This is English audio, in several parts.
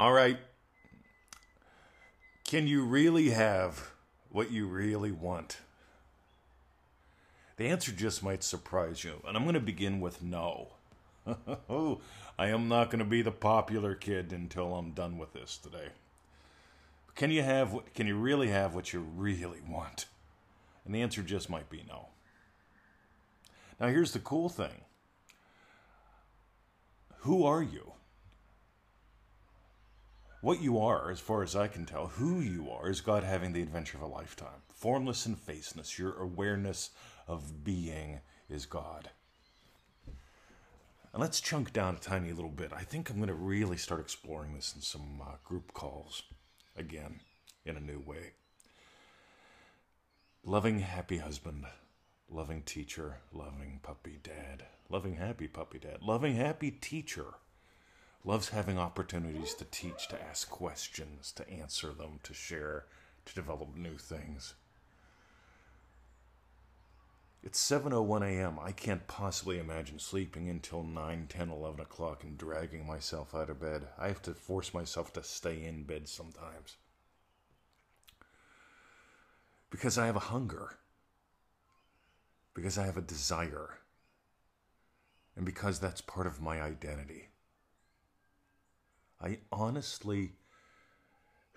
All right. Can you really have what you really want? The answer just might surprise you, and I'm going to begin with no. I am not going to be the popular kid until I'm done with this today. Can you have can you really have what you really want? And the answer just might be no. Now here's the cool thing. Who are you? What you are, as far as I can tell, who you are, is God having the adventure of a lifetime. Formless and faceless, your awareness of being is God. And let's chunk down a tiny little bit. I think I'm going to really start exploring this in some uh, group calls again in a new way. Loving, happy husband, loving teacher, loving puppy dad, loving, happy puppy dad, loving, happy teacher loves having opportunities to teach, to ask questions, to answer them, to share, to develop new things. It's 7:01 a.m. I can't possibly imagine sleeping until 9, 10, 11 o'clock and dragging myself out of bed. I have to force myself to stay in bed sometimes. Because I have a hunger. Because I have a desire. And because that's part of my identity. I honestly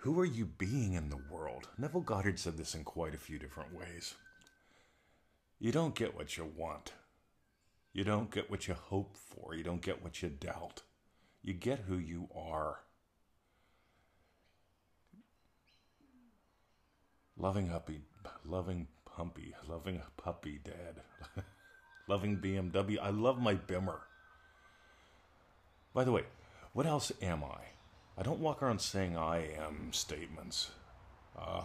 who are you being in the world? Neville Goddard said this in quite a few different ways. You don't get what you want. You don't get what you hope for. You don't get what you doubt. You get who you are. Loving Huppy, loving Humpy, loving Puppy Dad, loving BMW. I love my Bimmer. By the way, what else am I? I don't walk around saying I am statements. Uh,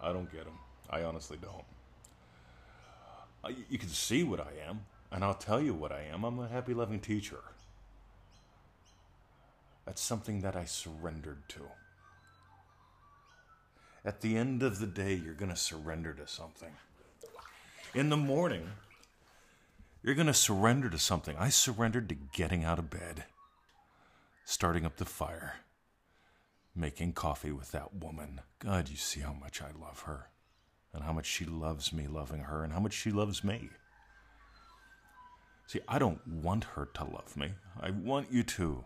I don't get them. I honestly don't. You can see what I am, and I'll tell you what I am. I'm a happy, loving teacher. That's something that I surrendered to. At the end of the day, you're going to surrender to something. In the morning, you're going to surrender to something. I surrendered to getting out of bed, starting up the fire, making coffee with that woman. God, you see how much I love her and how much she loves me loving her and how much she loves me. See, I don't want her to love me. I want you to.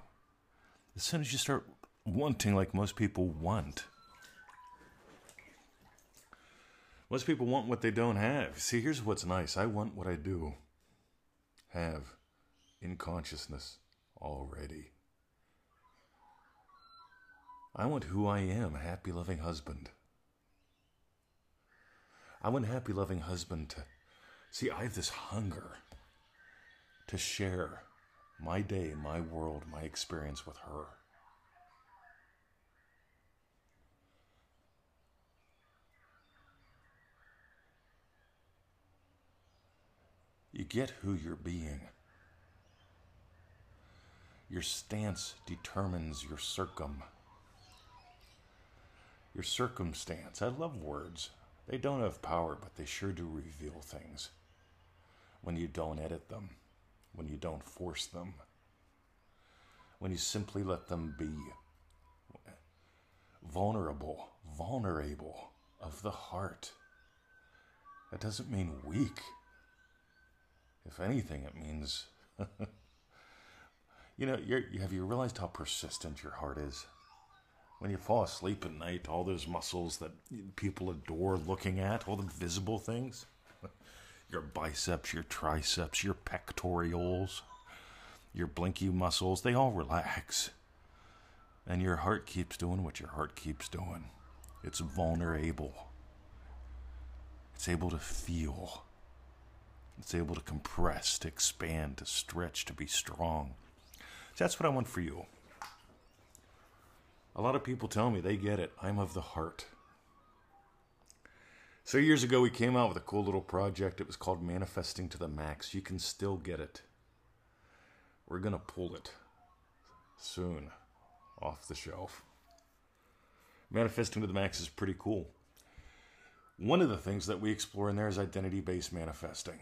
As soon as you start wanting like most people want, most people want what they don't have. See, here's what's nice I want what I do have in consciousness already. I want who I am, a happy, loving husband. I want a happy, loving husband to see. I have this hunger to share my day, my world, my experience with her. You get who you're being. Your stance determines your circum. Your circumstance. I love words. They don't have power, but they sure do reveal things. When you don't edit them, when you don't force them, when you simply let them be vulnerable, vulnerable of the heart. That doesn't mean weak. If anything, it means. you know, have you realized how persistent your heart is? When you fall asleep at night, all those muscles that people adore looking at, all the visible things your biceps, your triceps, your pectorals, your blinky muscles they all relax. And your heart keeps doing what your heart keeps doing. It's vulnerable, it's able to feel, it's able to compress, to expand, to stretch, to be strong. So that's what I want for you. A lot of people tell me they get it. I'm of the heart. So, years ago, we came out with a cool little project. It was called Manifesting to the Max. You can still get it. We're going to pull it soon off the shelf. Manifesting to the Max is pretty cool. One of the things that we explore in there is identity based manifesting.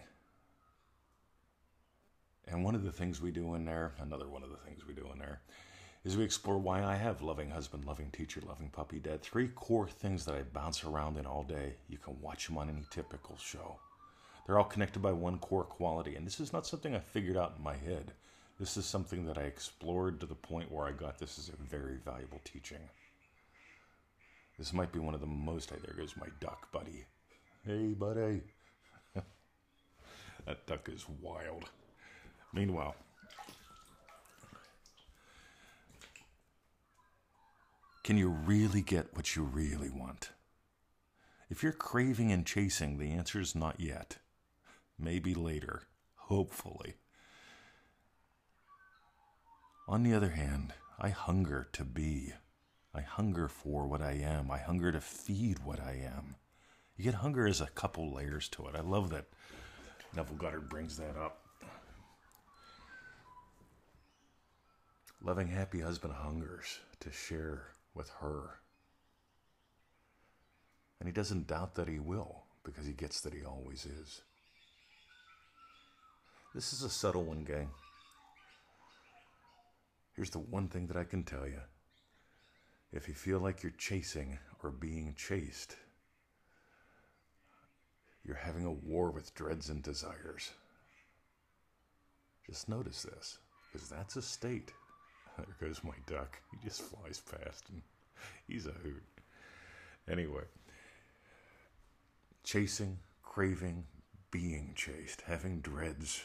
And one of the things we do in there, another one of the things we do in there, as we explore why I have loving husband, loving teacher, loving puppy dad. Three core things that I bounce around in all day. You can watch them on any typical show. They're all connected by one core quality, and this is not something I figured out in my head. This is something that I explored to the point where I got this as a very valuable teaching. This might be one of the most. There goes my duck, buddy. Hey, buddy. that duck is wild. Meanwhile, can you really get what you really want? If you're craving and chasing, the answer is not yet. Maybe later, hopefully. On the other hand, I hunger to be. I hunger for what I am. I hunger to feed what I am. You get hunger as a couple layers to it. I love that Neville Goddard brings that up. Loving, happy husband hungers to share with her. And he doesn't doubt that he will because he gets that he always is. This is a subtle one, gang. Here's the one thing that I can tell you. If you feel like you're chasing or being chased, you're having a war with dreads and desires. Just notice this, because that's a state. There goes my duck. He just flies past and he's a hoot. Anyway, chasing, craving, being chased, having dreads,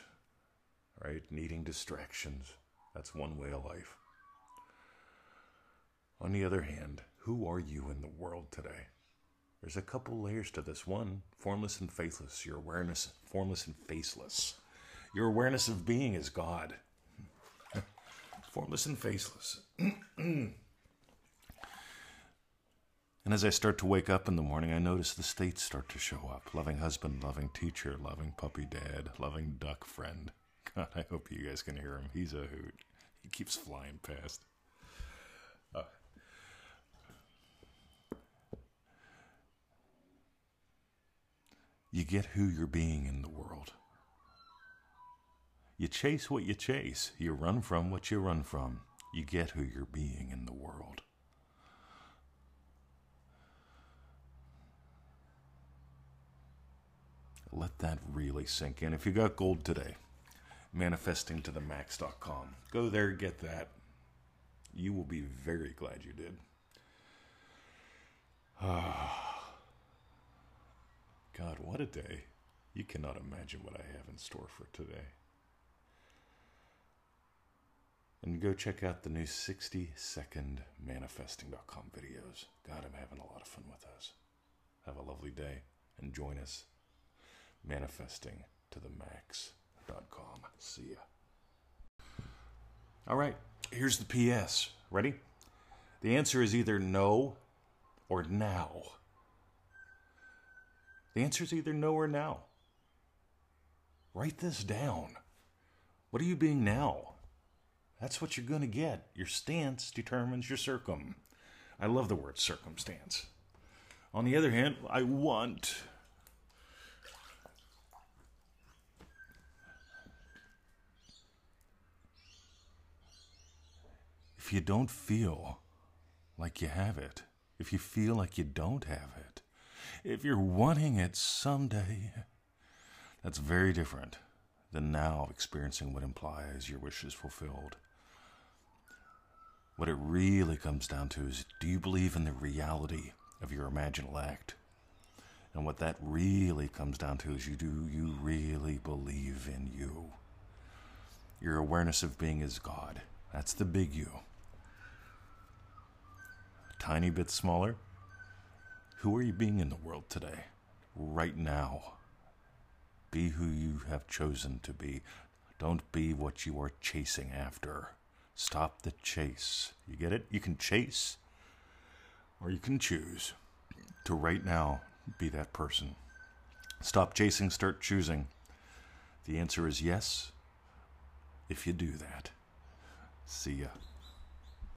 right? Needing distractions. That's one way of life. On the other hand, who are you in the world today? There's a couple layers to this. One, formless and faithless. Your awareness, formless and faceless. Your awareness of being is God. Formless and faceless. and as I start to wake up in the morning, I notice the states start to show up loving husband, loving teacher, loving puppy dad, loving duck friend. God, I hope you guys can hear him. He's a hoot. He keeps flying past. Uh, you get who you're being in the world. You chase what you chase. You run from what you run from. You get who you're being in the world. Let that really sink in. If you got gold today, manifestingtothemax.com. Go there, get that. You will be very glad you did. Ah. God, what a day. You cannot imagine what I have in store for today. And go check out the new 60 second manifesting.com videos. God, I'm having a lot of fun with those. Have a lovely day and join us manifesting to the max.com. See ya. All right, here's the PS. Ready? The answer is either no or now. The answer is either no or now. Write this down. What are you being now? That's what you're going to get. Your stance determines your circum. I love the word circumstance. On the other hand, I want if you don't feel like you have it, if you feel like you don't have it, if you're wanting it someday, that's very different than now experiencing what implies your wish is fulfilled. What it really comes down to is do you believe in the reality of your imaginal act? And what that really comes down to is you do you really believe in you? Your awareness of being is God. That's the big you tiny bit smaller? Who are you being in the world today? Right now. Be who you have chosen to be. Don't be what you are chasing after. Stop the chase. You get it? You can chase, or you can choose to right now be that person. Stop chasing, start choosing. The answer is yes, if you do that. See ya.